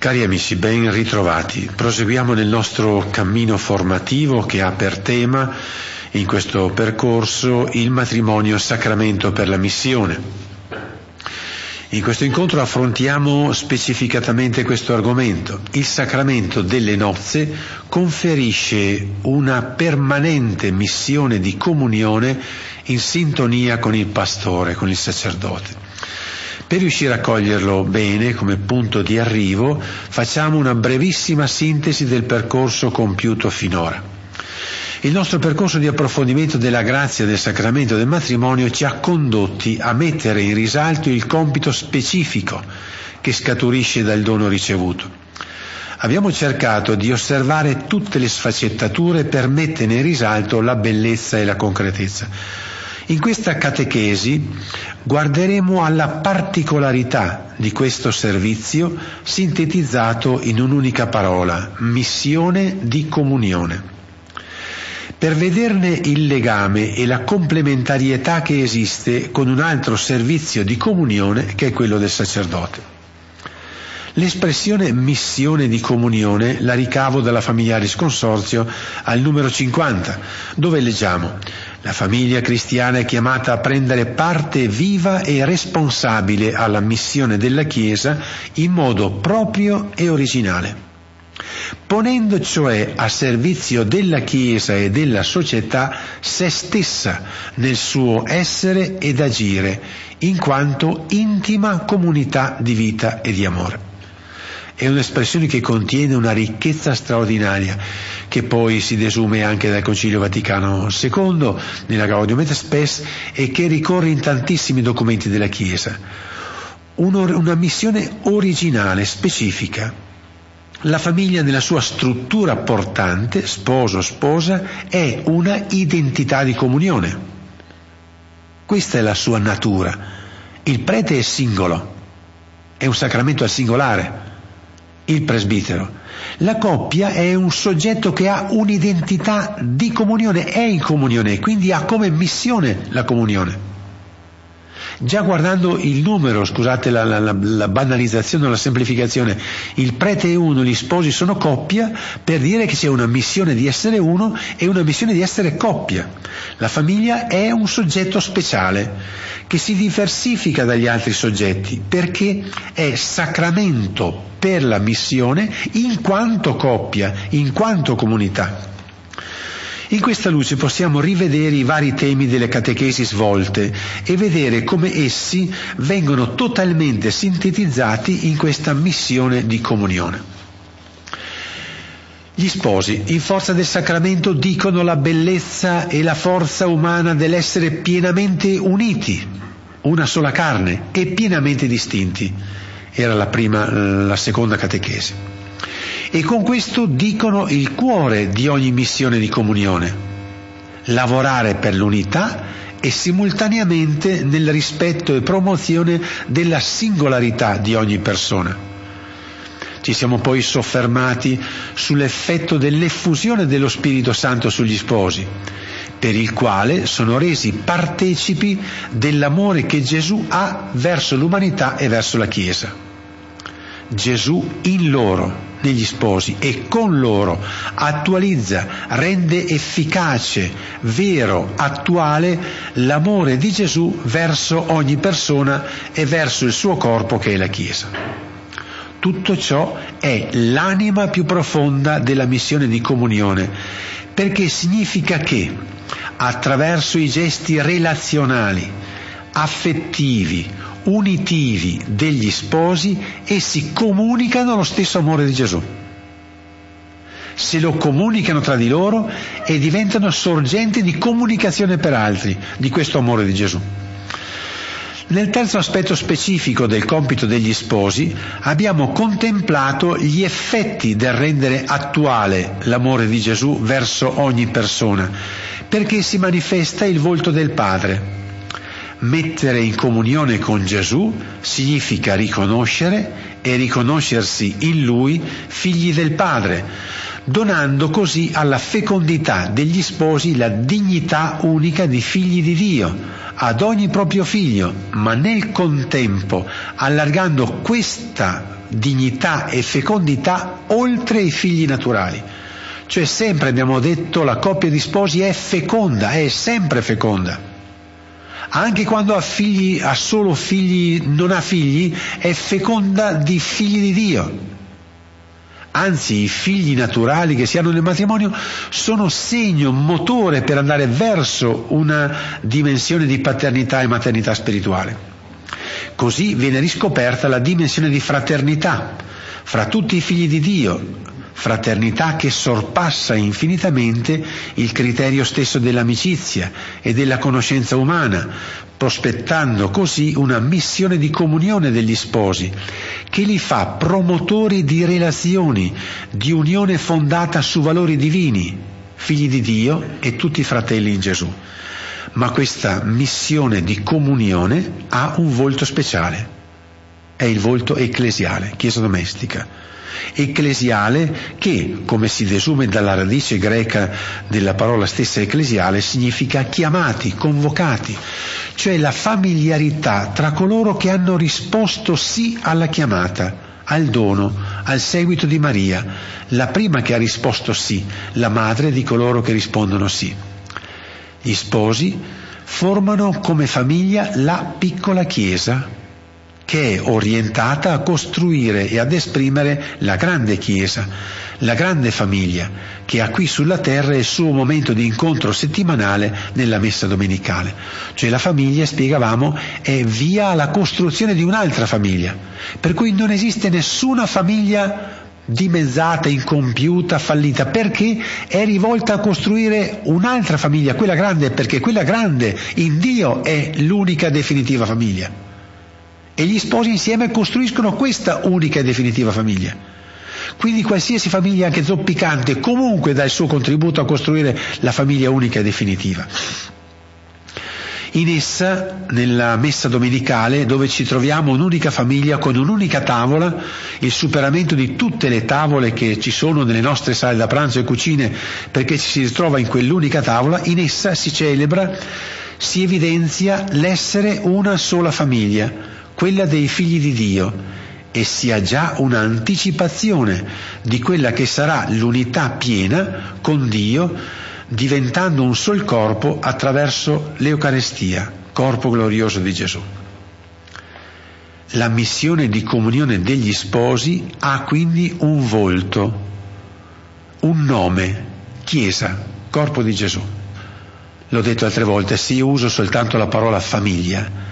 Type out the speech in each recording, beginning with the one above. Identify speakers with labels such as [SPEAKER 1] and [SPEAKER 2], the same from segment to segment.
[SPEAKER 1] Cari amici, ben ritrovati. Proseguiamo nel nostro cammino formativo che ha per tema in questo percorso il matrimonio sacramento per la missione. In questo incontro affrontiamo specificatamente questo argomento. Il sacramento delle nozze conferisce una permanente missione di comunione in sintonia con il pastore, con il sacerdote. Per riuscire a coglierlo bene come punto di arrivo, facciamo una brevissima sintesi del percorso compiuto finora. Il nostro percorso di approfondimento della grazia del sacramento del matrimonio ci ha condotti a mettere in risalto il compito specifico che scaturisce dal dono ricevuto. Abbiamo cercato di osservare tutte le sfaccettature per mettere in risalto la bellezza e la concretezza in questa catechesi guarderemo alla particolarità di questo servizio sintetizzato in un'unica parola, missione di comunione. Per vederne il legame e la complementarietà che esiste con un altro servizio di comunione che è quello del sacerdote. L'espressione missione di comunione la ricavo dalla Familiaris Consorzio al numero 50, dove leggiamo la famiglia cristiana è chiamata a prendere parte viva e responsabile alla missione della Chiesa in modo proprio e originale ponendo cioè a servizio della Chiesa e della società se stessa nel suo essere ed agire, in quanto intima comunità di vita e di amore. È un'espressione che contiene una ricchezza straordinaria che poi si desume anche dal Concilio Vaticano II nella Gaudium et Spes e che ricorre in tantissimi documenti della Chiesa. una missione originale, specifica. La famiglia nella sua struttura portante, sposo, sposa, è una identità di comunione. Questa è la sua natura. Il prete è singolo, è un sacramento al singolare il presbitero. La coppia è un soggetto che ha un'identità di comunione, è in comunione, quindi ha come missione la comunione. Già guardando il numero, scusate la, la, la banalizzazione o la semplificazione, il prete è uno, gli sposi sono coppia, per dire che c'è una missione di essere uno e una missione di essere coppia. La famiglia è un soggetto speciale che si diversifica dagli altri soggetti perché è sacramento per la missione in quanto coppia, in quanto comunità. In questa luce possiamo rivedere i vari temi delle catechesi svolte e vedere come essi vengono totalmente sintetizzati in questa missione di comunione. Gli sposi, in forza del sacramento, dicono la bellezza e la forza umana dell'essere pienamente uniti, una sola carne, e pienamente distinti. Era la prima, la seconda catechesi e con questo dicono il cuore di ogni missione di comunione, lavorare per l'unità e simultaneamente nel rispetto e promozione della singolarità di ogni persona. Ci siamo poi soffermati sull'effetto dell'effusione dello Spirito Santo sugli sposi, per il quale sono resi partecipi dell'amore che Gesù ha verso l'umanità e verso la Chiesa. Gesù in loro, negli sposi e con loro attualizza, rende efficace, vero, attuale l'amore di Gesù verso ogni persona e verso il suo corpo che è la Chiesa. Tutto ciò è l'anima più profonda della missione di comunione, perché significa che attraverso i gesti relazionali, affettivi, unitivi degli sposi, essi comunicano lo stesso amore di Gesù. Se lo comunicano tra di loro e diventano sorgenti di comunicazione per altri di questo amore di Gesù. Nel terzo aspetto specifico del compito degli sposi abbiamo contemplato gli effetti del rendere attuale l'amore di Gesù verso ogni persona, perché si manifesta il volto del Padre, Mettere in comunione con Gesù significa riconoscere e riconoscersi in Lui figli del Padre, donando così alla fecondità degli sposi la dignità unica di figli di Dio, ad ogni proprio figlio, ma nel contempo allargando questa dignità e fecondità oltre i figli naturali. Cioè sempre abbiamo detto la coppia di sposi è feconda, è sempre feconda. Anche quando ha figli, ha solo figli, non ha figli, è feconda di figli di Dio. Anzi, i figli naturali che si hanno nel matrimonio sono segno, motore per andare verso una dimensione di paternità e maternità spirituale. Così viene riscoperta la dimensione di fraternità fra tutti i figli di Dio, fraternità che sorpassa infinitamente il criterio stesso dell'amicizia e della conoscenza umana, prospettando così una missione di comunione degli sposi, che li fa promotori di relazioni, di unione fondata su valori divini, figli di Dio e tutti fratelli in Gesù. Ma questa missione di comunione ha un volto speciale, è il volto ecclesiale, chiesa domestica ecclesiale che, come si desume dalla radice greca della parola stessa ecclesiale, significa chiamati, convocati, cioè la familiarità tra coloro che hanno risposto sì alla chiamata, al dono, al seguito di Maria, la prima che ha risposto sì, la madre di coloro che rispondono sì. Gli sposi formano come famiglia la piccola Chiesa che è orientata a costruire e ad esprimere la grande Chiesa, la grande famiglia, che ha qui sulla terra il suo momento di incontro settimanale nella messa domenicale. Cioè la famiglia, spiegavamo, è via alla costruzione di un'altra famiglia, per cui non esiste nessuna famiglia dimezzata, incompiuta, fallita, perché? È rivolta a costruire un'altra famiglia, quella grande, perché quella grande in Dio è l'unica definitiva famiglia e gli sposi insieme costruiscono questa unica e definitiva famiglia. Quindi qualsiasi famiglia, anche zoppicante, comunque dà il suo contributo a costruire la famiglia unica e definitiva. In essa, nella messa domenicale, dove ci troviamo un'unica famiglia con un'unica tavola, il superamento di tutte le tavole che ci sono nelle nostre sale da pranzo e cucine, perché ci si ritrova in quell'unica tavola, in essa si celebra, si evidenzia l'essere una sola famiglia, quella dei figli di Dio e sia già un'anticipazione di quella che sarà l'unità piena con Dio diventando un sol corpo attraverso l'Eucarestia, corpo glorioso di Gesù. La missione di comunione degli sposi ha quindi un volto, un nome, Chiesa, corpo di Gesù. L'ho detto altre volte, se io uso soltanto la parola famiglia,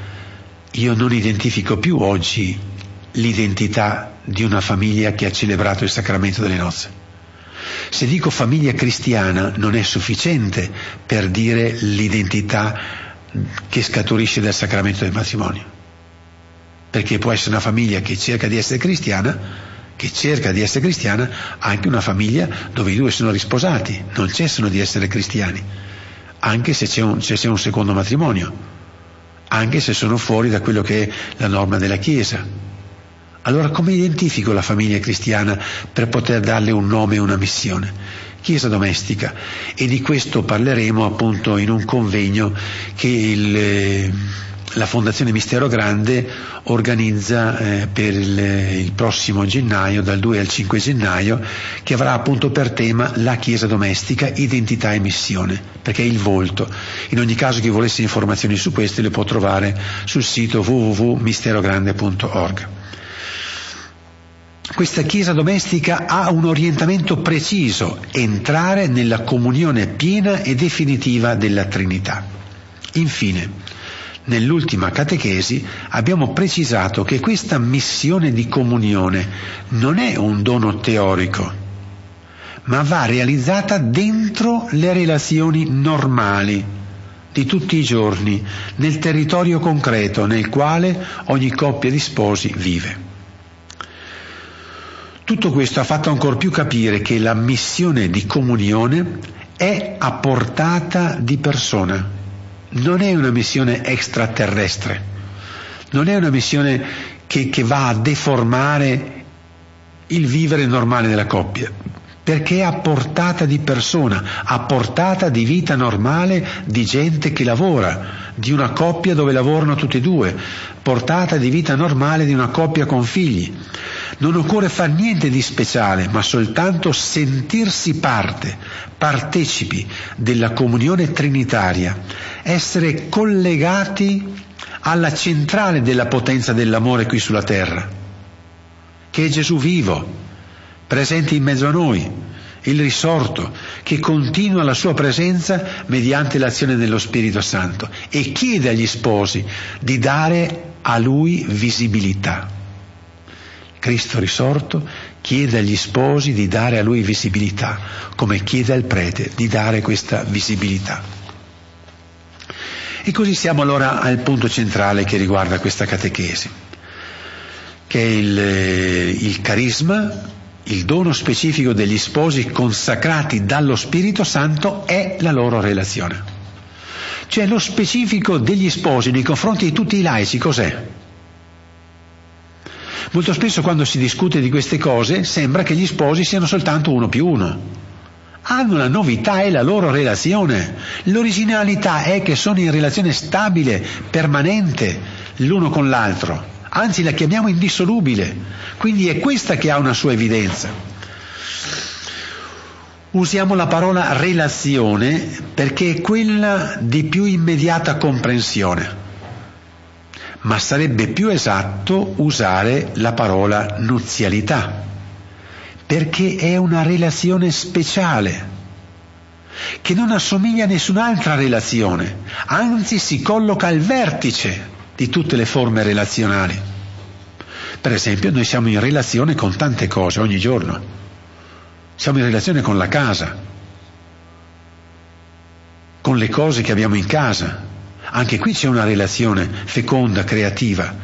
[SPEAKER 1] io non identifico più oggi l'identità di una famiglia che ha celebrato il sacramento delle nozze. Se dico famiglia cristiana non è sufficiente per dire l'identità che scaturisce dal sacramento del matrimonio, perché può essere una famiglia che cerca di essere cristiana, che cerca di essere cristiana, anche una famiglia dove i due sono risposati, non cessano di essere cristiani, anche se c'è un, se c'è un secondo matrimonio anche se sono fuori da quello che è la norma della Chiesa. Allora come identifico la famiglia cristiana per poter darle un nome e una missione? Chiesa domestica e di questo parleremo appunto in un convegno che il eh, la Fondazione Mistero Grande organizza eh, per il, il, prossimo gennaio, dal 2 al 5 gennaio, che avrà appunto per tema la Chiesa domestica, identità e missione, perché è il volto. In ogni caso chi volesse informazioni su questo le può trovare sul sito www.misterogrande.org. Questa Chiesa domestica ha un orientamento preciso, entrare nella comunione piena e definitiva della Trinità. Infine, Nell'ultima catechesi abbiamo precisato che questa missione di comunione non è un dono teorico, ma va realizzata dentro le relazioni normali di tutti i giorni, nel territorio concreto nel quale ogni coppia di sposi vive. Tutto questo ha fatto ancor più capire che la missione di comunione è a portata di persona non è una missione extraterrestre, non è una missione che, che va a deformare il vivere normale della coppia, perché è a portata di persona, a portata di vita normale di gente che lavora, di una coppia dove lavorano tutti e due, portata di vita normale di una coppia con figli. Non occorre fare niente di speciale, ma soltanto sentirsi parte, partecipi della comunione trinitaria, essere collegati alla centrale della potenza dell'amore qui sulla terra, che è Gesù vivo, presente in mezzo a noi, il risorto, che continua la sua presenza mediante l'azione dello Spirito Santo e chiede agli sposi di dare a lui visibilità. Cristo risorto chiede agli sposi di dare a lui visibilità, come chiede al prete di dare questa visibilità. E così siamo allora al punto centrale che riguarda questa catechesi, che è il, il carisma il dono specifico degli sposi consacrati dallo Spirito Santo è la loro relazione. Cioè lo specifico degli sposi nei confronti di tutti i laici cos'è? Molto spesso quando si discute di queste cose sembra che gli sposi siano soltanto uno più uno. Hanno la novità è la loro relazione. L'originalità è che sono in relazione stabile, permanente, l'uno con l'altro anzi la chiamiamo indissolubile, quindi è questa che ha una sua evidenza. Usiamo la parola relazione perché è quella di più immediata comprensione, ma sarebbe più esatto usare la parola nuzialità, perché è una relazione speciale che non assomiglia a nessun'altra relazione, anzi si colloca al vertice di tutte le forme relazionali. Per esempio noi siamo in relazione con tante cose ogni giorno, siamo in relazione con la casa, con le cose che abbiamo in casa, anche qui c'è una relazione feconda, creativa,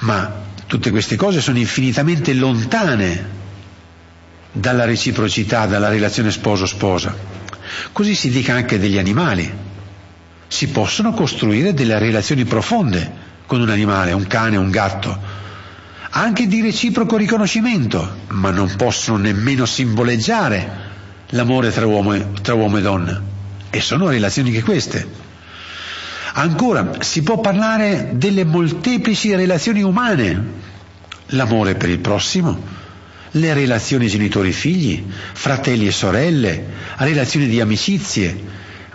[SPEAKER 1] ma tutte queste cose sono infinitamente lontane dalla reciprocità, dalla relazione sposo-sposa. Così si dica anche degli animali si possono costruire delle relazioni profonde con un animale, un cane, un gatto, anche di reciproco riconoscimento, ma non possono nemmeno simboleggiare l'amore tra uomo e, tra uomo e donna. E sono relazioni che queste. Ancora, si può parlare delle molteplici relazioni umane, l'amore per il prossimo, le relazioni genitori-figli, fratelli e sorelle, relazioni di amicizie,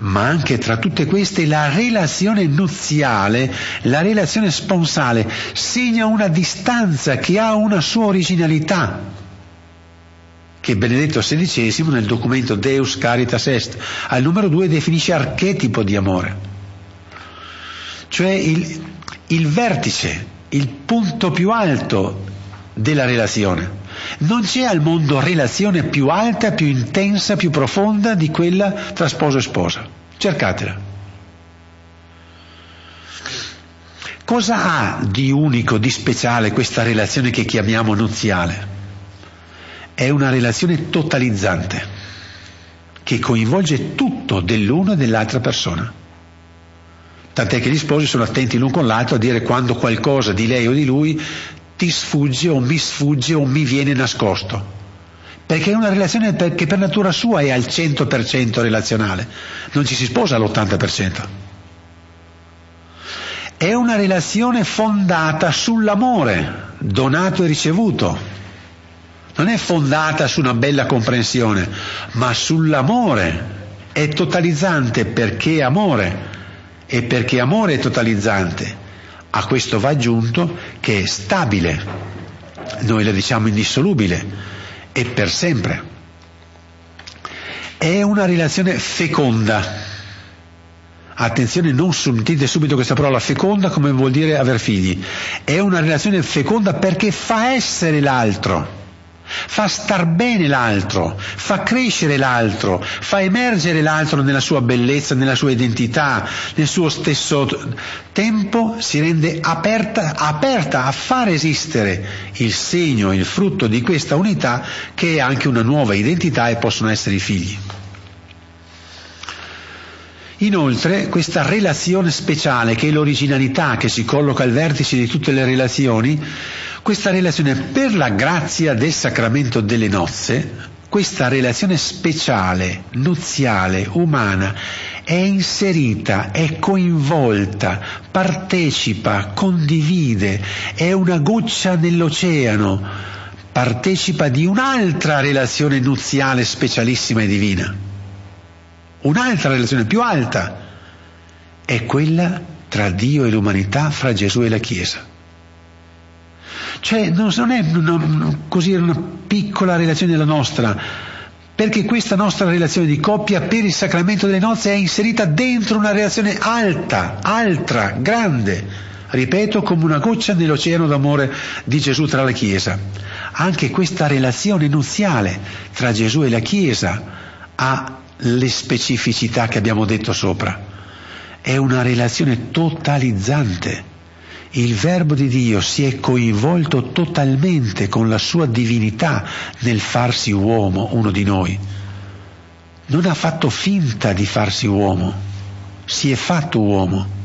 [SPEAKER 1] ma anche tra tutte queste la relazione nuziale, la relazione sponsale, segna una distanza che ha una sua originalità. Che Benedetto XVI nel documento Deus Caritas Est al numero 2 definisce archetipo di amore, cioè il, il vertice, il punto più alto della relazione. Non c'è al mondo relazione più alta, più intensa, più profonda di quella tra sposo e sposa. Cercatela. Cosa ha di unico, di speciale questa relazione che chiamiamo nuziale? È una relazione totalizzante che coinvolge tutto dell'uno e dell'altra persona. Tant'è che gli sposi sono attenti l'un con l'altro a dire quando qualcosa di lei o di lui ti sfugge o mi sfugge o mi viene nascosto. Perché è una relazione che per natura sua è al 100% relazionale, non ci si sposa all'80%. È una relazione fondata sull'amore, donato e ricevuto. Non è fondata su una bella comprensione, ma sull'amore. È totalizzante perché amore e perché amore è totalizzante a questo va aggiunto che è stabile, noi la diciamo indissolubile, e per sempre. È una relazione feconda. Attenzione, non sentite subito questa parola feconda come vuol dire aver figli. È una relazione feconda perché fa essere l'altro fa star bene l'altro, fa crescere l'altro, fa emergere l'altro nella sua bellezza, nella sua identità, nel suo stesso tempo, si rende aperta, aperta a far esistere il segno, il frutto di questa unità che è anche una nuova identità e possono essere i figli. Inoltre questa relazione speciale, che è l'originalità che si colloca al vertice di tutte le relazioni, questa relazione per la grazia del sacramento delle nozze, questa relazione speciale, nuziale, umana, è inserita, è coinvolta, partecipa, condivide, è una goccia nell'oceano, partecipa di un'altra relazione nuziale specialissima e divina. Un'altra relazione più alta è quella tra Dio e l'umanità, fra Gesù e la Chiesa. Cioè non è una, così una piccola relazione la nostra, perché questa nostra relazione di coppia per il sacramento delle nozze è inserita dentro una relazione alta, altra, grande, ripeto, come una goccia nell'oceano d'amore di Gesù tra la Chiesa. Anche questa relazione nuziale tra Gesù e la Chiesa ha le specificità che abbiamo detto sopra. È una relazione totalizzante il Verbo di Dio si è coinvolto totalmente con la sua divinità nel farsi uomo, uno di noi. Non ha fatto finta di farsi uomo, si è fatto uomo.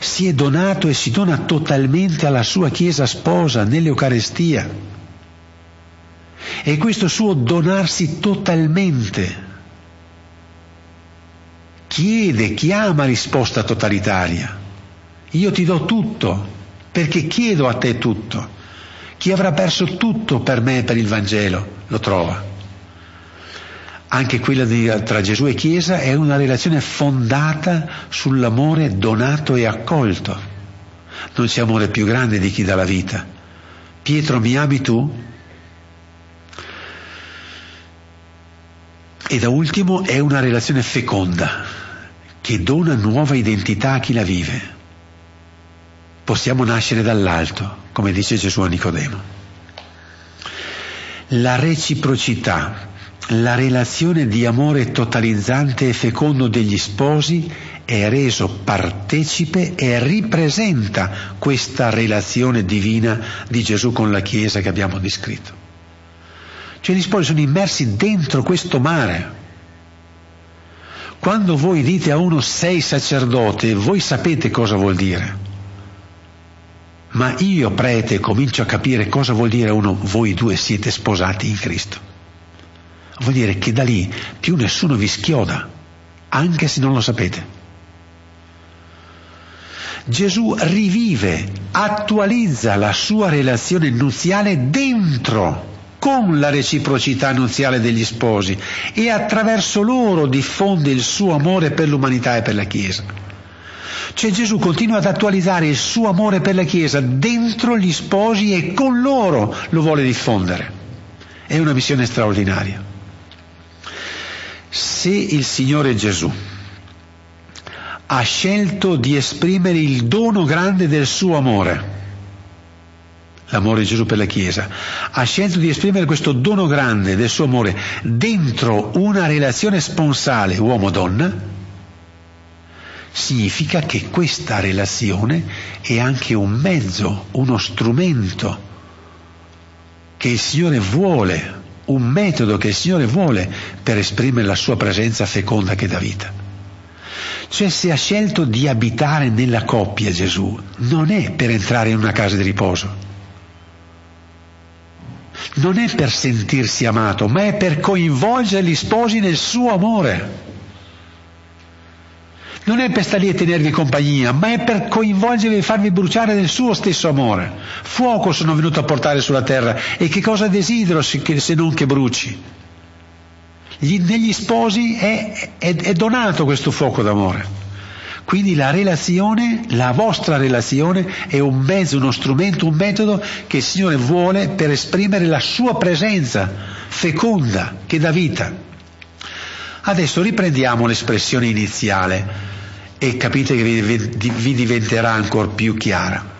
[SPEAKER 1] Si è donato e si dona totalmente alla sua Chiesa sposa nell'Eucarestia. E questo suo donarsi totalmente chiede, chiama risposta totalitaria. Io ti do tutto, perché chiedo a te tutto. Chi avrà perso tutto per me e per il Vangelo lo trova. Anche quella di, tra Gesù e Chiesa è una relazione fondata sull'amore donato e accolto. Non c'è amore più grande di chi dà la vita. Pietro, mi ami tu? E da ultimo è una relazione feconda, che dona nuova identità a chi la vive possiamo nascere dall'alto, come dice Gesù a Nicodemo. La reciprocità, la relazione di amore totalizzante e fecondo degli sposi è reso partecipe e ripresenta questa relazione divina di Gesù con la Chiesa che abbiamo descritto. Cioè gli sposi sono immersi dentro questo mare. Quando voi dite a uno sei sacerdote, voi sapete cosa vuol dire ma io prete comincio a capire cosa vuol dire uno voi due siete sposati in Cristo. Vuol dire che da lì più nessuno vi schioda, anche se non lo sapete. Gesù rivive, attualizza la sua relazione nuziale dentro, con la reciprocità nuziale degli sposi e attraverso loro diffonde il suo amore per l'umanità e per la Chiesa. Cioè Gesù continua ad attualizzare il suo amore per la Chiesa dentro gli sposi e con loro lo vuole diffondere. È una missione straordinaria. Se il Signore Gesù ha scelto di esprimere il dono grande del suo amore, l'amore di Gesù per la Chiesa, ha scelto di esprimere questo dono grande del suo amore dentro una relazione sponsale uomo-donna, significa che questa relazione è anche un mezzo, uno strumento che il Signore vuole, un metodo che il Signore vuole per esprimere la sua presenza feconda che dà vita. Cioè se ha scelto di abitare nella coppia Gesù, non è per entrare in una casa di riposo, non è per sentirsi amato, ma è per coinvolgere gli sposi nel suo amore non è per stare lì e tenervi compagnia, ma è per coinvolgervi e farvi bruciare nel suo stesso amore. Fuoco sono venuto a portare sulla terra e che cosa desidero se non che bruci? Gli, negli sposi è, è, è donato questo fuoco d'amore. Quindi la relazione, la vostra relazione è un mezzo, uno strumento, un metodo che il Signore vuole per esprimere la sua presenza feconda che dà vita. Adesso riprendiamo l'espressione iniziale e capite che vi, diventerà ancora più chiara.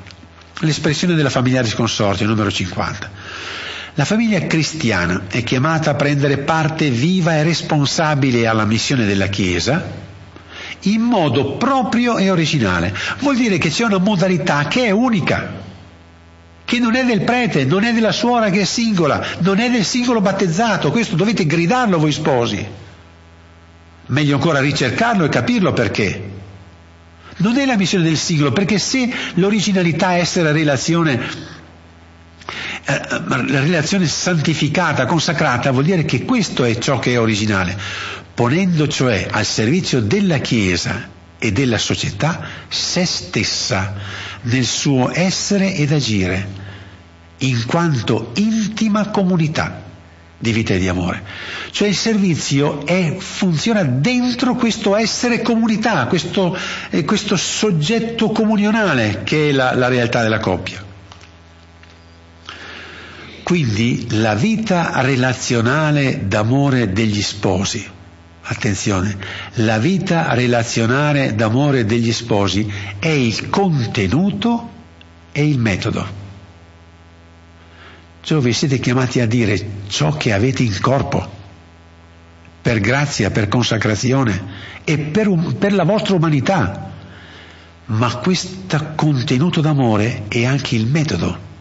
[SPEAKER 1] L'espressione della famiglia di sconsortio, numero 50. La famiglia cristiana è chiamata a prendere parte viva e responsabile alla missione della Chiesa in modo proprio e originale. Vuol dire che c'è una modalità che è unica, che non è del prete, non è della suora che è singola, non è del singolo battezzato. Questo dovete gridarlo voi sposi. Meglio ancora ricercarlo e capirlo perché. Non è la missione del singolo, perché se l'originalità è essere relazione Eh, la relazione santificata, consacrata, vuol dire che questo è ciò che è originale, ponendo cioè al servizio della Chiesa e della società se stessa nel suo essere ed agire, in quanto intima comunità di vita e di amore. Cioè il servizio è, funziona dentro questo essere comunità, questo, eh, questo soggetto comunionale che è la, la realtà della coppia. Quindi la vita relazionale d'amore degli sposi, attenzione, la vita relazionale d'amore degli sposi è il contenuto e il metodo. Cioè vi siete chiamati a dire ciò che avete in corpo, per grazia, per consacrazione e per, un, per la vostra umanità. Ma questo contenuto d'amore è anche il metodo.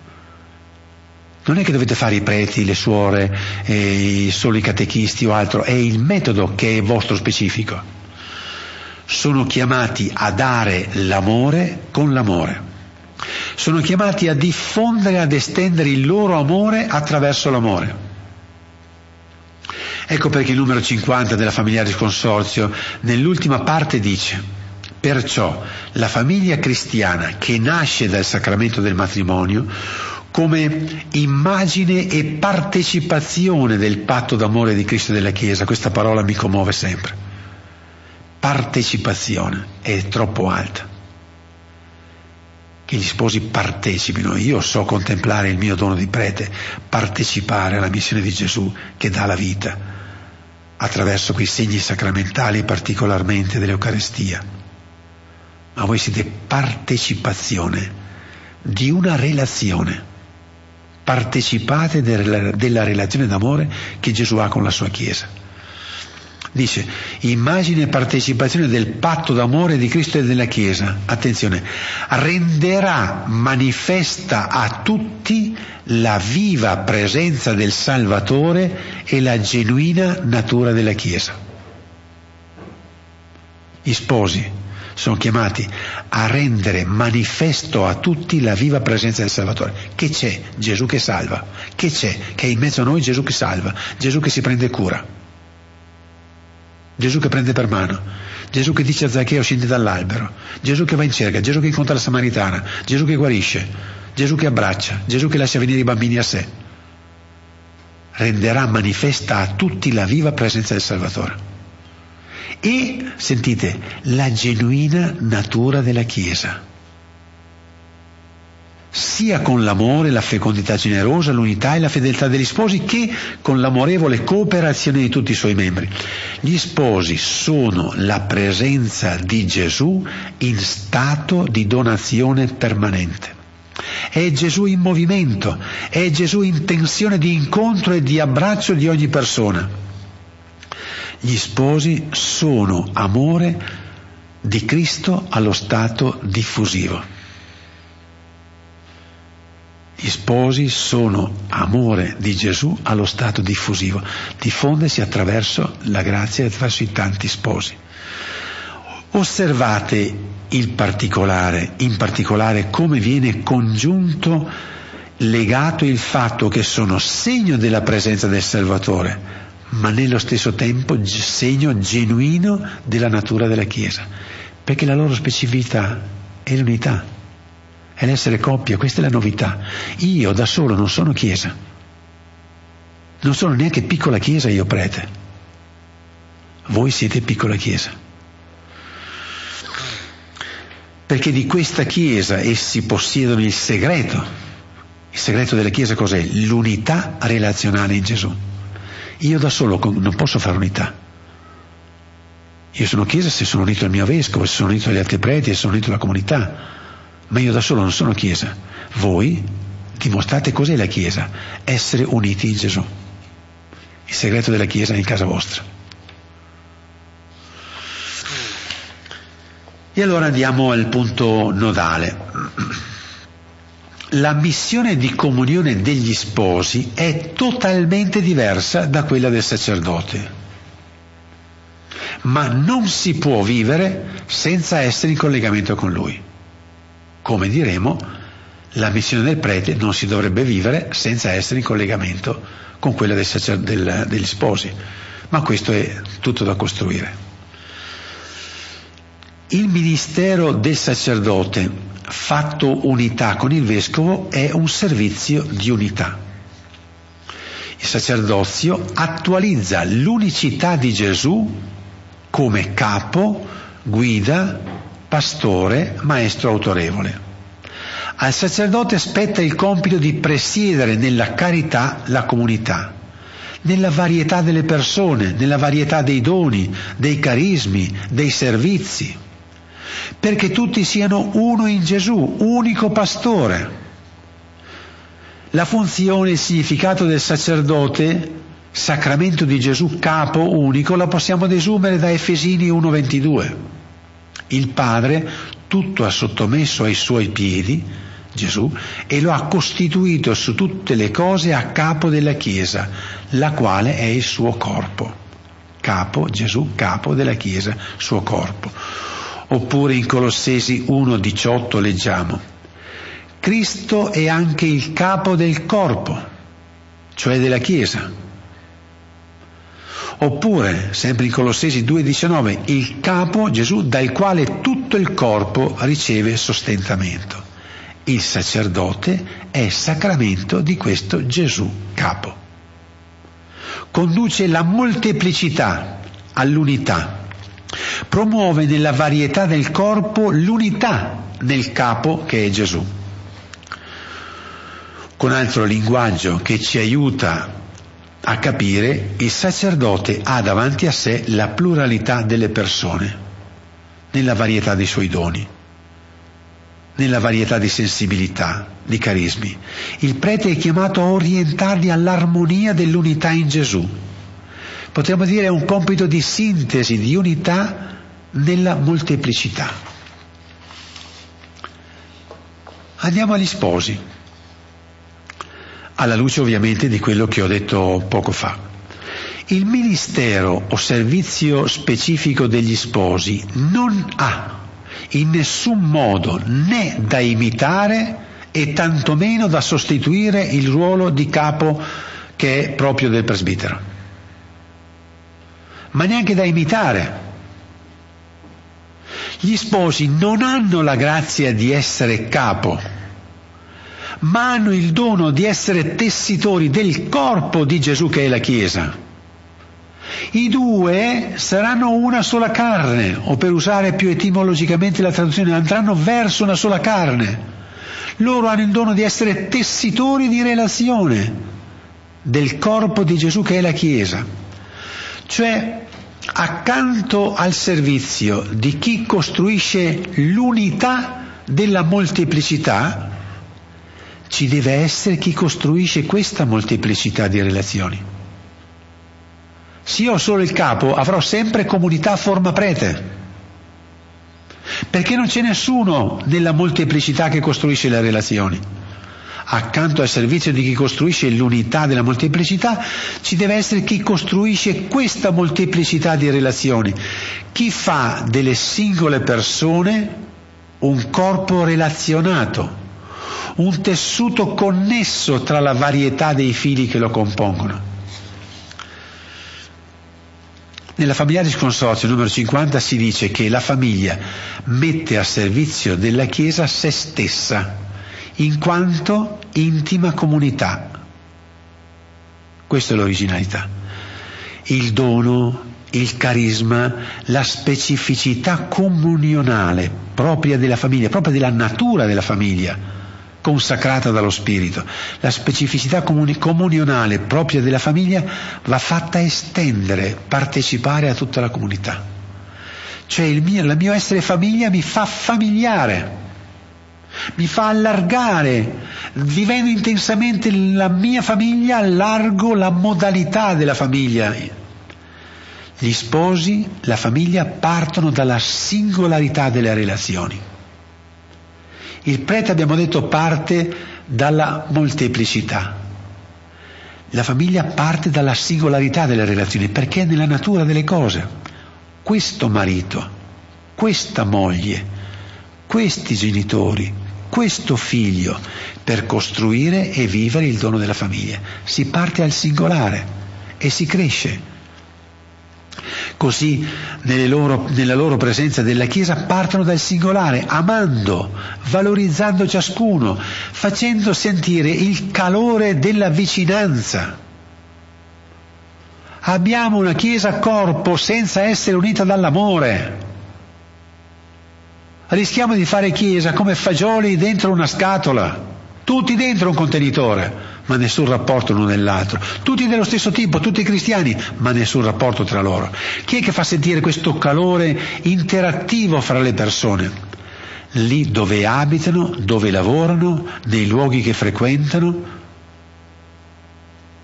[SPEAKER 1] Non è che dovete fare i preti, le suore, eh, solo i catechisti o altro, è il metodo che è vostro specifico. Sono chiamati a dare l'amore con l'amore sono chiamati a diffondere, ad estendere il loro amore attraverso l'amore. Ecco perché il numero 50 della Familiaris Consorzio nell'ultima parte dice Perciò la famiglia cristiana che nasce dal sacramento del matrimonio come immagine e partecipazione del patto d'amore di Cristo e della Chiesa, questa parola mi commuove sempre. Partecipazione è troppo alta che gli sposi partecipino. Io so contemplare il mio dono di prete, partecipare alla missione di Gesù che dà la vita attraverso quei segni sacramentali, particolarmente dell'Eucarestia. Ma voi siete partecipazione di una relazione. Partecipate della relazione d'amore che Gesù ha con la sua Chiesa. Dice, immagine e partecipazione del patto d'amore di Cristo e della Chiesa. Attenzione, renderà manifesta a tutti la viva presenza del Salvatore e la genuina natura della Chiesa. Gli sposi sono chiamati a rendere manifesto a tutti la viva presenza del Salvatore. Che c'è? Gesù che salva. Che c'è? Che è in mezzo a noi Gesù che salva. Gesù che si prende cura. Gesù che prende per mano, Gesù che dice a Zaccheo scendi dall'albero, Gesù che va in cerca, Gesù che incontra la Samaritana, Gesù che guarisce, Gesù che abbraccia, Gesù che lascia venire i bambini a sé. Renderà manifesta a tutti la viva presenza del Salvatore. E, sentite, la genuina natura della Chiesa sia con l'amore, la fecondità generosa, l'unità e la fedeltà degli sposi che con l'amorevole cooperazione di tutti i suoi membri. Gli sposi sono la presenza di Gesù in stato di donazione permanente. È Gesù in movimento, è Gesù in tensione di incontro e di abbraccio di ogni persona. Gli sposi sono amore di Cristo allo stato diffusivo. Gli sposi sono amore di Gesù allo stato diffusivo, diffondersi attraverso la grazia e attraverso i tanti sposi. Osservate il particolare, in particolare come viene congiunto, legato il fatto che sono segno della presenza del Salvatore, ma nello stesso tempo segno genuino della natura della Chiesa, perché la loro specificità è l'unità è l'essere coppia, questa è la novità. Io da solo non sono chiesa, non sono neanche piccola chiesa io prete. Voi siete piccola chiesa. Perché di questa chiesa essi possiedono il segreto. Il segreto della chiesa cos'è? L'unità relazionale in Gesù. Io da solo non posso fare unità. Io sono chiesa se sono unito al mio vescovo, se sono unito agli altri preti, se sono unito alla comunità ma io da solo non sono Chiesa. Voi dimostrate cos'è la Chiesa, essere uniti in Gesù. Il segreto della Chiesa è in casa vostra. E allora andiamo al punto nodale. La missione di comunione degli sposi è totalmente diversa da quella del sacerdote, ma non si può vivere senza essere in collegamento con lui. Come diremo, la missione del prete non si dovrebbe vivere senza essere in collegamento con quella del sacer- del, degli sposi, ma questo è tutto da costruire. Il ministero del sacerdote fatto unità con il vescovo è un servizio di unità. Il sacerdozio attualizza l'unicità di Gesù come capo, guida, pastore, maestro autorevole. Al sacerdote spetta il compito di presiedere nella carità la comunità, nella varietà delle persone, nella varietà dei doni, dei carismi, dei servizi, perché tutti siano uno in Gesù, unico pastore. La funzione e il significato del sacerdote, sacramento di Gesù capo unico, la possiamo desumere da Efesini 1.22. Il Padre tutto ha sottomesso ai suoi piedi, Gesù, e lo ha costituito su tutte le cose a capo della Chiesa, la quale è il suo corpo. Capo, Gesù, capo della Chiesa, suo corpo. Oppure in Colossesi 1.18 leggiamo, Cristo è anche il capo del corpo, cioè della Chiesa. Oppure, sempre in Colossesi 2.19, il capo Gesù dal quale tutto il corpo riceve sostentamento. Il sacerdote è sacramento di questo Gesù capo. Conduce la molteplicità all'unità promuove nella varietà del corpo l'unità nel capo che è Gesù. Con altro linguaggio che ci aiuta a capire, il sacerdote ha davanti a sé la pluralità delle persone, nella varietà dei suoi doni, nella varietà di sensibilità, di carismi. Il prete è chiamato a orientarli all'armonia dell'unità in Gesù. Potremmo dire un compito di sintesi, di unità nella molteplicità. Andiamo agli sposi, alla luce ovviamente di quello che ho detto poco fa. Il ministero o servizio specifico degli sposi non ha in nessun modo né da imitare e tantomeno da sostituire il ruolo di capo che è proprio del presbitero, ma neanche da imitare gli sposi non hanno la grazia di essere capo, ma hanno il dono di essere tessitori del corpo di Gesù che è la Chiesa. I due saranno una sola carne, o per usare più etimologicamente la traduzione, andranno verso una sola carne. Loro hanno il dono di essere tessitori di relazione del corpo di Gesù che è la Chiesa. Cioè accanto al servizio di chi costruisce l'unità della molteplicità, ci deve essere chi costruisce questa molteplicità di relazioni. Se io ho solo il capo, avrò sempre comunità a forma prete, perché non c'è nessuno nella molteplicità che costruisce le relazioni accanto al servizio di chi costruisce l'unità della molteplicità, ci deve essere chi costruisce questa molteplicità di relazioni, chi fa delle singole persone un corpo relazionato, un tessuto connesso tra la varietà dei fili che lo compongono. Nella Familiaris Consorzio numero 50 si dice che la famiglia mette a servizio della Chiesa se stessa in quanto intima comunità. Questa è l'originalità. Il dono, il carisma, la specificità comunionale propria della famiglia, propria della natura della famiglia, consacrata dallo Spirito. La specificità comuni- comunionale propria della famiglia va fatta estendere, partecipare a tutta la comunità. Cioè il mio, il mio essere famiglia mi fa familiare mi fa allargare, vivendo intensamente la mia famiglia, allargo la modalità della famiglia. Gli sposi, la famiglia partono dalla singolarità delle relazioni. Il prete, abbiamo detto, parte dalla molteplicità. La famiglia parte dalla singolarità delle relazioni, perché è nella natura delle cose. Questo marito, questa moglie, questi genitori, questo figlio per costruire e vivere il dono della famiglia. Si parte al singolare e si cresce. Così loro, nella loro presenza della Chiesa partono dal singolare, amando, valorizzando ciascuno, facendo sentire il calore della vicinanza. Abbiamo una Chiesa corpo senza essere unita dall'amore. Rischiamo di fare Chiesa come fagioli dentro una scatola, tutti dentro un contenitore ma nessun rapporto l'uno nell'altro. Tutti dello stesso tipo, tutti cristiani, ma nessun rapporto tra loro. Chi è che fa sentire questo calore interattivo fra le persone? Lì dove abitano, dove lavorano, nei luoghi che frequentano,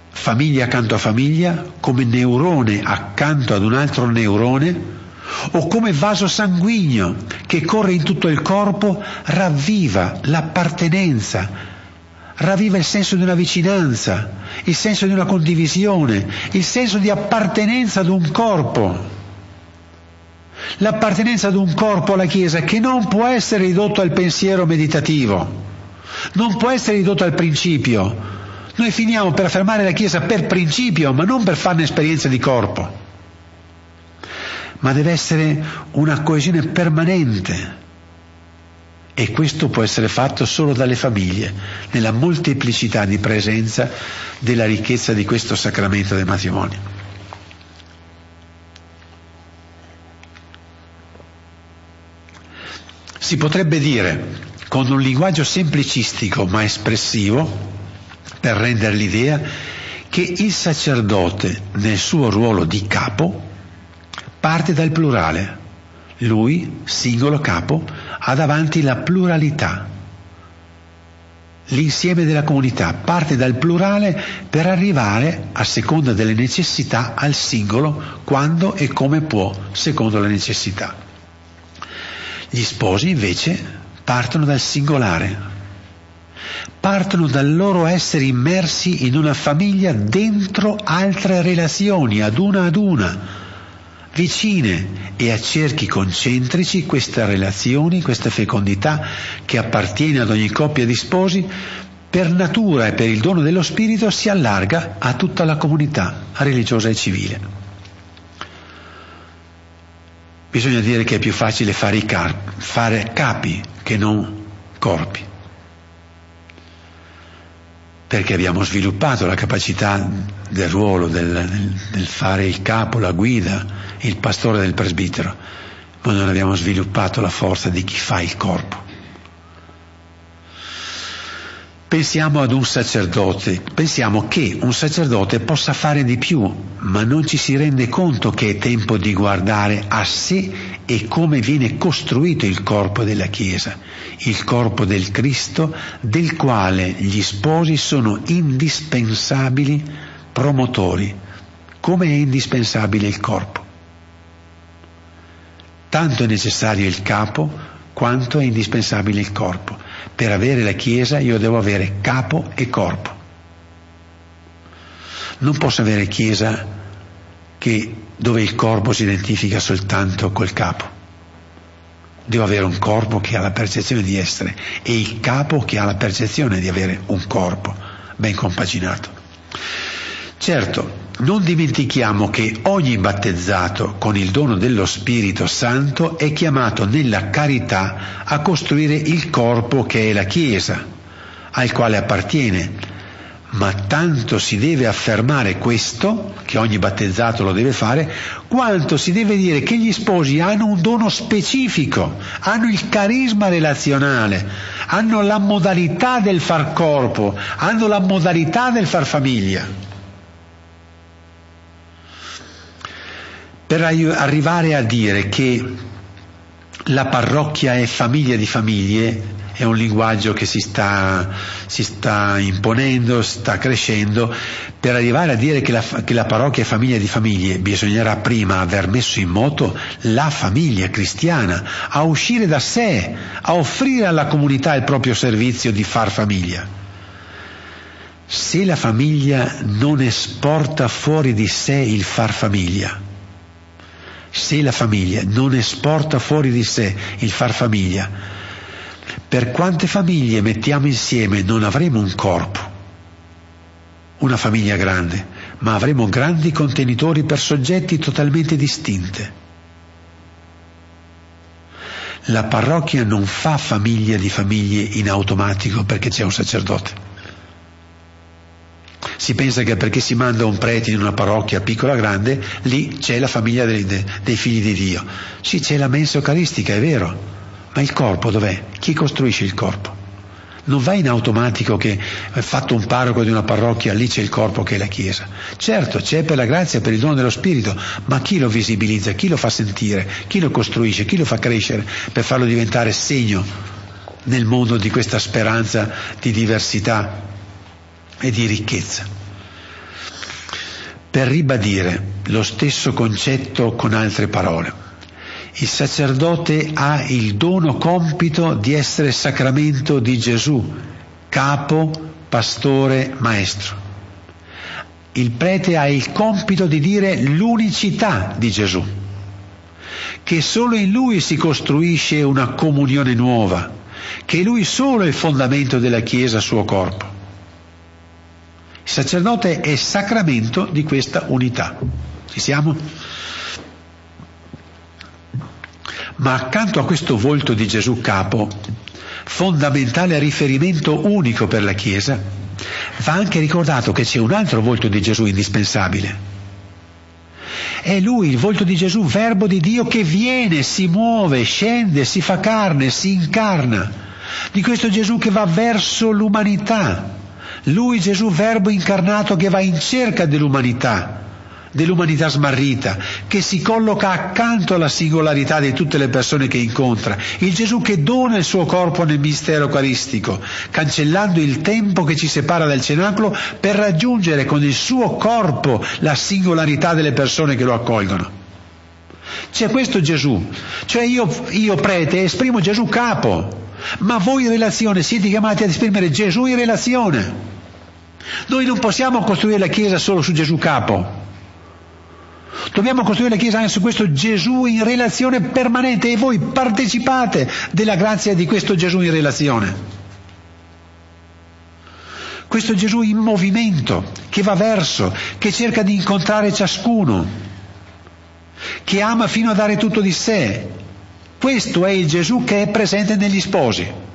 [SPEAKER 1] famiglia accanto a famiglia, come neurone accanto ad un altro neurone, o come vaso sanguigno che corre in tutto il corpo, ravviva l'appartenenza, ravviva il senso di una vicinanza, il senso di una condivisione, il senso di appartenenza ad un corpo. L'appartenenza ad un corpo alla Chiesa che non può essere ridotto al pensiero meditativo, non può essere ridotto al principio. Noi finiamo per affermare la Chiesa per principio, ma non per farne esperienza di corpo. Ma deve essere una coesione permanente e questo può essere fatto solo dalle famiglie, nella molteplicità di presenza della ricchezza di questo sacramento del matrimonio. Si potrebbe dire, con un linguaggio semplicistico ma espressivo, per rendere l'idea, che il sacerdote nel suo ruolo di capo parte dal plurale. Lui, singolo capo, ha davanti la pluralità. L'insieme della comunità parte dal plurale per arrivare, a seconda delle necessità, al singolo quando e come può, secondo le necessità. Gli sposi invece partono dal singolare, partono dal loro essere immersi in una famiglia dentro altre relazioni, ad una ad una, vicine e a cerchi concentrici queste relazioni, questa fecondità che appartiene ad ogni coppia di sposi, per natura e per il dono dello Spirito si allarga a tutta la comunità religiosa e civile. Bisogna dire che è più facile fare, car- fare capi che non corpi perché abbiamo sviluppato la capacità del ruolo, del, del, fare il capo, la guida, il pastore del presbitero, ma non abbiamo sviluppato la forza di chi fa il corpo. Pensiamo ad un sacerdote, pensiamo che un sacerdote possa fare di più, ma non ci si rende conto che è tempo di guardare a sé e come viene costruito il corpo della Chiesa, il corpo del Cristo, del quale gli sposi sono indispensabili promotori, come è indispensabile il corpo. Tanto è necessario il capo quanto è indispensabile il corpo. Per avere la Chiesa io devo avere capo e corpo. Non posso avere Chiesa che, dove il corpo si identifica soltanto col capo. Devo avere un corpo che ha la percezione di essere e il capo che ha la percezione di avere un corpo ben compaginato. Certo, non dimentichiamo che ogni battezzato con il dono dello Spirito Santo è chiamato nella carità a costruire il corpo che è la Chiesa, al quale appartiene. Ma tanto si deve affermare questo, che ogni battezzato lo deve fare, quanto si deve dire che gli sposi hanno un dono specifico, hanno il carisma relazionale, hanno la modalità del far corpo, hanno la modalità del far famiglia. Per arrivare a dire che la parrocchia è famiglia di famiglie, è un linguaggio che si sta, si sta imponendo, sta crescendo, per arrivare a dire che la, che la, parrocchia è famiglia di famiglie bisognerà prima aver messo in moto la famiglia cristiana, a uscire da sé, a offrire alla comunità il proprio servizio di far famiglia. Se la famiglia non esporta fuori di sé il far famiglia, se la famiglia non esporta fuori di sé il far famiglia, Per quante famiglie mettiamo insieme non avremo un corpo, una famiglia grande, ma avremo grandi contenitori per soggetti totalmente distinte. La parrocchia non fa famiglia di famiglie in automatico perché c'è un sacerdote. Si pensa che perché si manda un prete in una parrocchia piccola o grande, lì c'è la famiglia dei, dei figli di Dio. Sì, c'è la mensa eucaristica, è vero, ma il corpo dov'è? Chi costruisce il corpo? Non va in automatico che è fatto un parroco di una parrocchia, lì c'è il corpo che è la Chiesa. Certo, c'è per la grazia, per il dono dello Spirito, ma chi lo visibilizza, chi lo fa sentire, chi lo costruisce, chi lo fa crescere per farlo diventare segno nel mondo di questa speranza di diversità e di ricchezza. Per ribadire lo stesso concetto con altre parole il sacerdote ha il dono compito di essere sacramento di Gesù, capo, pastore, maestro. Il prete ha il compito di dire l'unicità di Gesù, che solo in lui si costruisce una comunione nuova, che lui solo è il fondamento della Chiesa, suo corpo. Il sacerdote è sacramento di questa unità. Ci siamo? Ma accanto a questo volto di Gesù capo, fondamentale riferimento unico per la Chiesa, va anche ricordato che c'è un altro volto di Gesù indispensabile. È lui, il volto di Gesù, verbo di Dio che viene, si muove, scende, si fa carne, si incarna. Di questo Gesù che va verso l'umanità. Lui, Gesù, verbo incarnato che va in cerca dell'umanità dell'umanità smarrita, che si colloca accanto alla singolarità di tutte le persone che incontra, il Gesù che dona il suo corpo nel mistero eucaristico, cancellando il tempo che ci separa dal cenacolo per raggiungere con il suo corpo la singolarità delle persone che lo accolgono. C'è questo Gesù, cioè io, io prete esprimo Gesù capo, ma voi in relazione siete chiamati ad esprimere Gesù in relazione. Noi non possiamo costruire la Chiesa solo su Gesù capo. Dobbiamo costruire la Chiesa anche su questo Gesù in relazione permanente e voi partecipate della grazia di questo Gesù in relazione. Questo Gesù in movimento, che va verso, che cerca di incontrare ciascuno, che ama fino a dare tutto di sé. Questo è il Gesù che è presente negli sposi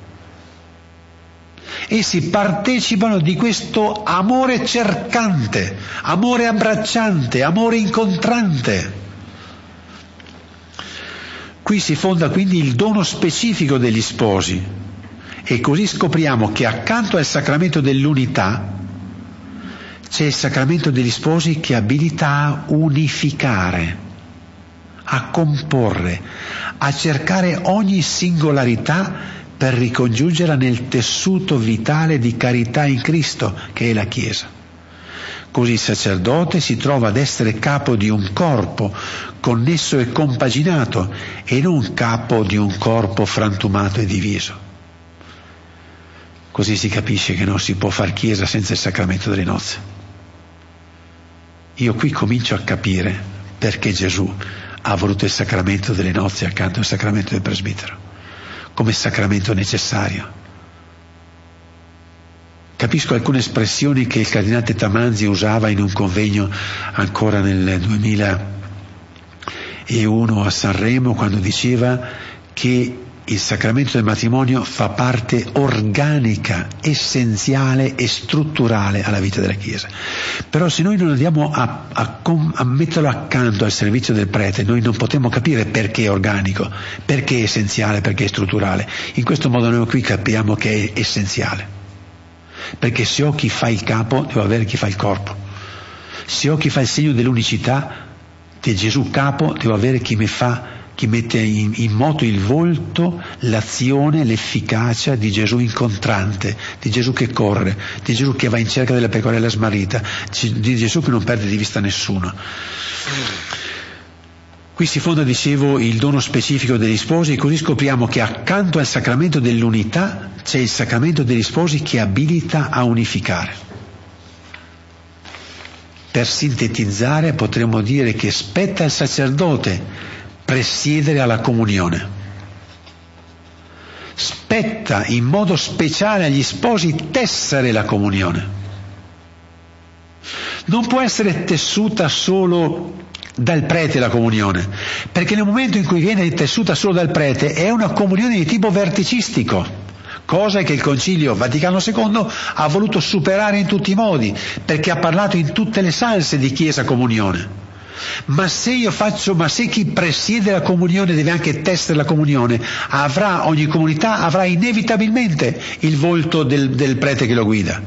[SPEAKER 1] essi partecipano di questo amore cercante, amore abbracciante, amore incontrante. Qui si fonda quindi il dono specifico degli sposi e così scopriamo che accanto al sacramento dell'unità c'è il sacramento degli sposi che abilita a unificare, a comporre, a cercare ogni singolarità per ricongiungerla nel tessuto vitale di carità in Cristo che è la Chiesa. Così il sacerdote si trova ad essere capo di un corpo connesso e compaginato e non capo di un corpo frantumato e diviso. Così si capisce che non si può far Chiesa senza il sacramento delle nozze. Io qui comincio a capire perché Gesù ha voluto il sacramento delle nozze accanto al sacramento del presbitero come sacramento necessario. Capisco alcune espressioni che il cardinale Tamanzi usava in un convegno ancora nel 2001 a Sanremo quando diceva che il sacramento del matrimonio fa parte organica, essenziale e strutturale alla vita della Chiesa. Però se noi non andiamo a, a, a, metterlo accanto al servizio del prete, noi non potremo capire perché è organico, perché è essenziale, perché è strutturale. In questo modo noi qui capiamo che è essenziale. Perché se ho chi fa il capo, devo avere chi fa il corpo. Se ho chi fa il segno dell'unicità di Gesù capo, devo avere chi mi fa che mette in, in, moto il volto, l'azione, l'efficacia di Gesù incontrante, di Gesù che corre, di Gesù che va in cerca della pecorella smarrita, di Gesù che non perde di vista nessuno. Qui si fonda, dicevo, il dono specifico degli sposi e così scopriamo che accanto al sacramento dell'unità c'è il sacramento degli sposi che abilita a unificare. Per sintetizzare potremmo dire che spetta al sacerdote presiedere alla comunione. Spetta in modo speciale agli sposi tessere la comunione. Non può essere tessuta solo dal prete la comunione, perché nel momento in cui viene tessuta solo dal prete è una comunione di tipo verticistico cosa che il Concilio Vaticano II ha voluto superare in tutti i modi, perché ha parlato in tutte le salse di Chiesa Comunione. Ma se io faccio, ma se chi presiede la comunione deve anche testare la comunione, avrà, ogni comunità avrà inevitabilmente il volto del, del prete che lo guida.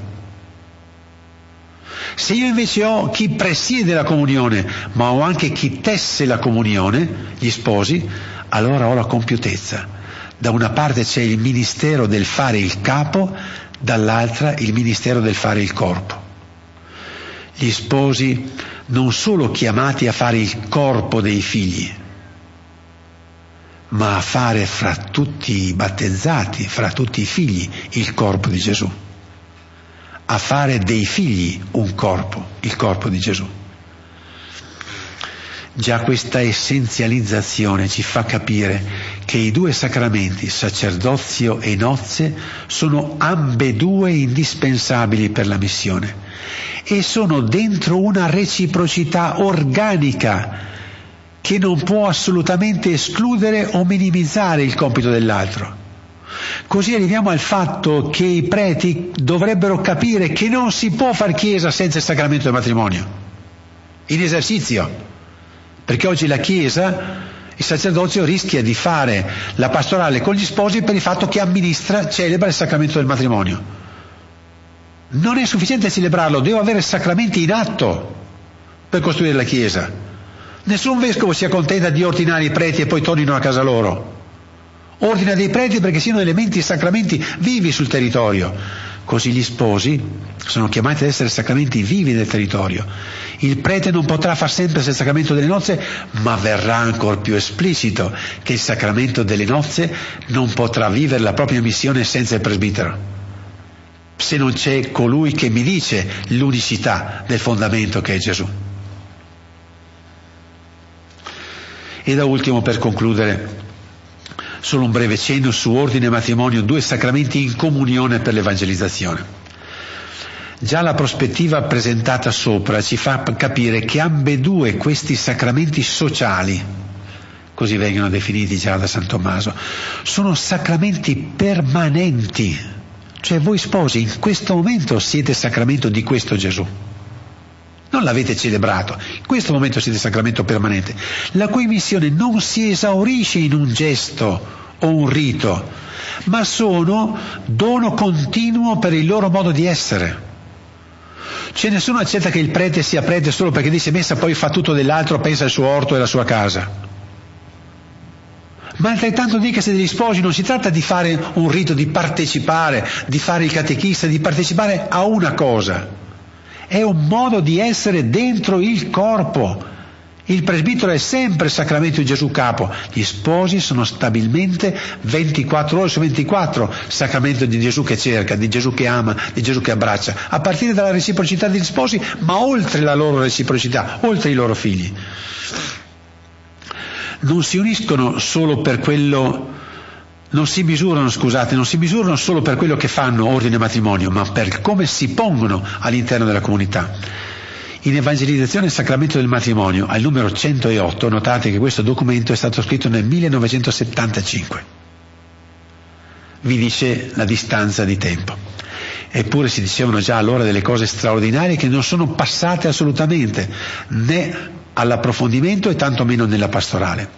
[SPEAKER 1] Se io invece ho chi presiede la comunione, ma ho anche chi tesse la comunione, gli sposi, allora ho la compiutezza. Da una parte c'è il ministero del fare il capo, dall'altra il ministero del fare il corpo. Gli sposi non solo chiamati a fare il corpo dei figli, ma a fare fra tutti i battezzati, fra tutti i figli, il corpo di Gesù a fare dei figli un corpo, il corpo di Gesù. Già questa essenzializzazione ci fa capire che i due sacramenti, sacerdozio e nozze, sono ambedue indispensabili per la missione e sono dentro una reciprocità organica che non può assolutamente escludere o minimizzare il compito dell'altro. Così arriviamo al fatto che i preti dovrebbero capire che non si può far chiesa senza il sacramento del matrimonio, in esercizio, perché oggi la chiesa, il sacerdozio rischia di fare la pastorale con gli sposi per il fatto che amministra, celebra il sacramento del matrimonio. Non è sufficiente celebrarlo, devo avere sacramenti in atto per costruire la chiesa. Nessun vescovo si accontenta di ordinare i preti e poi tornino a casa loro. Ordina dei preti perché siano elementi e sacramenti vivi sul territorio. Così gli sposi sono chiamati ad essere sacramenti vivi nel territorio. Il prete non potrà far sempre il sacramento delle nozze, ma verrà ancora più esplicito che il sacramento delle nozze non potrà vivere la propria missione senza il presbitero. Se non c'è colui che mi dice l'unicità del fondamento che è Gesù. E da ultimo, per concludere, Solo un breve cenno su ordine e matrimonio, due sacramenti in comunione per l'evangelizzazione. Già la prospettiva presentata sopra ci fa capire che ambedue questi sacramenti sociali, così vengono definiti già da San Tommaso, sono sacramenti permanenti. Cioè voi sposi in questo momento siete sacramento di questo Gesù. Non l'avete celebrato, questo momento siete sacramento permanente, la cui missione non si esaurisce in un gesto o un rito, ma sono dono continuo per il loro modo di essere. Cioè nessuno accetta che il prete sia prete solo perché dice messa poi fa tutto dell'altro, pensa al suo orto e alla sua casa. Ma altrettanto dica se degli sposi non si tratta di fare un rito, di partecipare, di fare il catechista, di partecipare a una cosa è un modo di essere dentro il corpo. Il presbitero è sempre il sacramento di Gesù capo, gli sposi sono stabilmente 24 ore su 24 sacramento di Gesù che cerca, di Gesù che ama, di Gesù che abbraccia, a partire dalla reciprocità degli sposi, ma oltre la loro reciprocità, oltre i loro figli. Non si uniscono solo per quello non si misurano, scusate, non si misurano solo per quello che fanno ordine matrimonio, ma per come si pongono all'interno della comunità. In Evangelizzazione e Sacramento del Matrimonio, al numero 108, notate che questo documento è stato scritto nel 1975. Vi dice la distanza di tempo. Eppure si dicevano già allora delle cose straordinarie che non sono passate assolutamente, né all'approfondimento e tantomeno nella pastorale.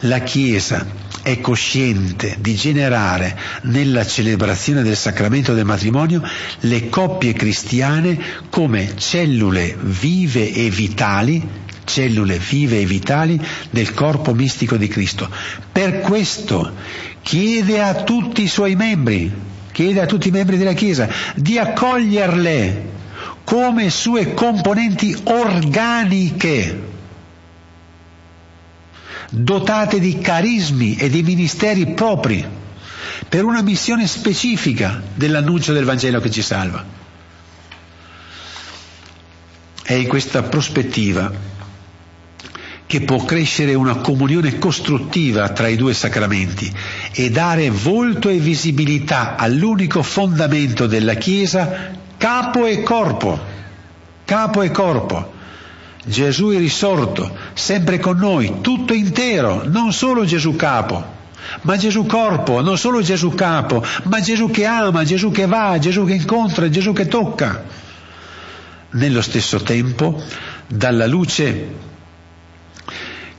[SPEAKER 1] La Chiesa è cosciente di generare nella celebrazione del sacramento del matrimonio le coppie cristiane come cellule vive e vitali cellule vive e vitali del corpo mistico di Cristo. Per questo chiede a tutti i suoi membri, chiede a tutti i membri della Chiesa di accoglierle come sue componenti organiche dotate di carismi e di ministeri propri per una missione specifica dell'annuncio del Vangelo che ci salva. È in questa prospettiva che può crescere una comunione costruttiva tra i due sacramenti e dare volto e visibilità all'unico fondamento della Chiesa, capo e corpo. Capo e corpo. Gesù è risorto, sempre con noi, tutto intero, non solo Gesù capo, ma Gesù corpo, non solo Gesù capo, ma Gesù che ama, Gesù che va, Gesù che incontra, Gesù che tocca. Nello stesso tempo, dalla luce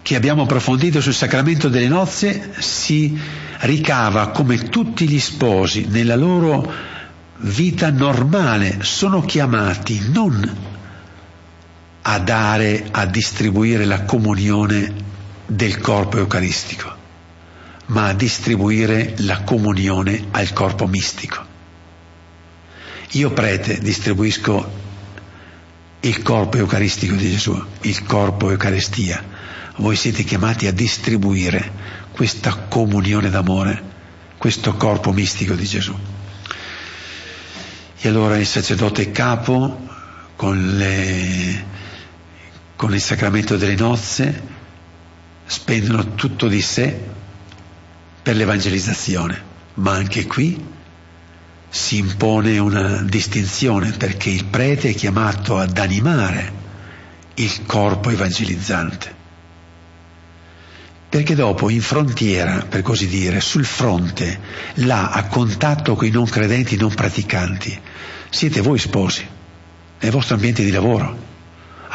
[SPEAKER 1] che abbiamo approfondito sul sacramento delle nozze si ricava come tutti gli sposi nella loro vita normale sono chiamati non a dare, a distribuire la comunione del corpo eucaristico, ma a distribuire la comunione al corpo mistico. Io prete distribuisco il corpo eucaristico di Gesù, il corpo Eucaristia, voi siete chiamati a distribuire questa comunione d'amore, questo corpo mistico di Gesù. E allora il sacerdote capo, con, le, con il sacramento delle nozze, spendono tutto di sé per l'evangelizzazione, ma anche qui si impone una distinzione perché il prete è chiamato ad animare il corpo evangelizzante. Perché dopo in frontiera, per così dire, sul fronte, là a contatto con i non credenti, non praticanti, siete voi sposi, nel vostro ambiente di lavoro,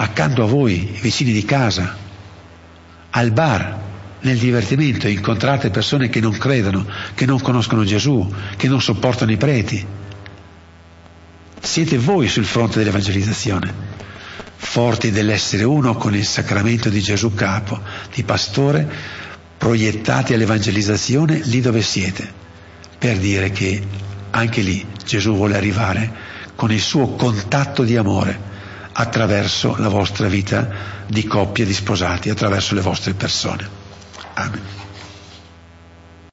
[SPEAKER 1] accanto a voi, vicini di casa, al bar, nel divertimento, incontrate persone che non credono, che non conoscono Gesù, che non sopportano i preti. Siete voi sul fronte dell'evangelizzazione forti dell'essere uno con il sacramento di Gesù capo, di pastore, proiettati all'evangelizzazione lì dove siete, per dire che anche lì Gesù vuole arrivare con il suo contatto di amore attraverso la vostra vita di coppia di sposati, attraverso le vostre persone. Amen.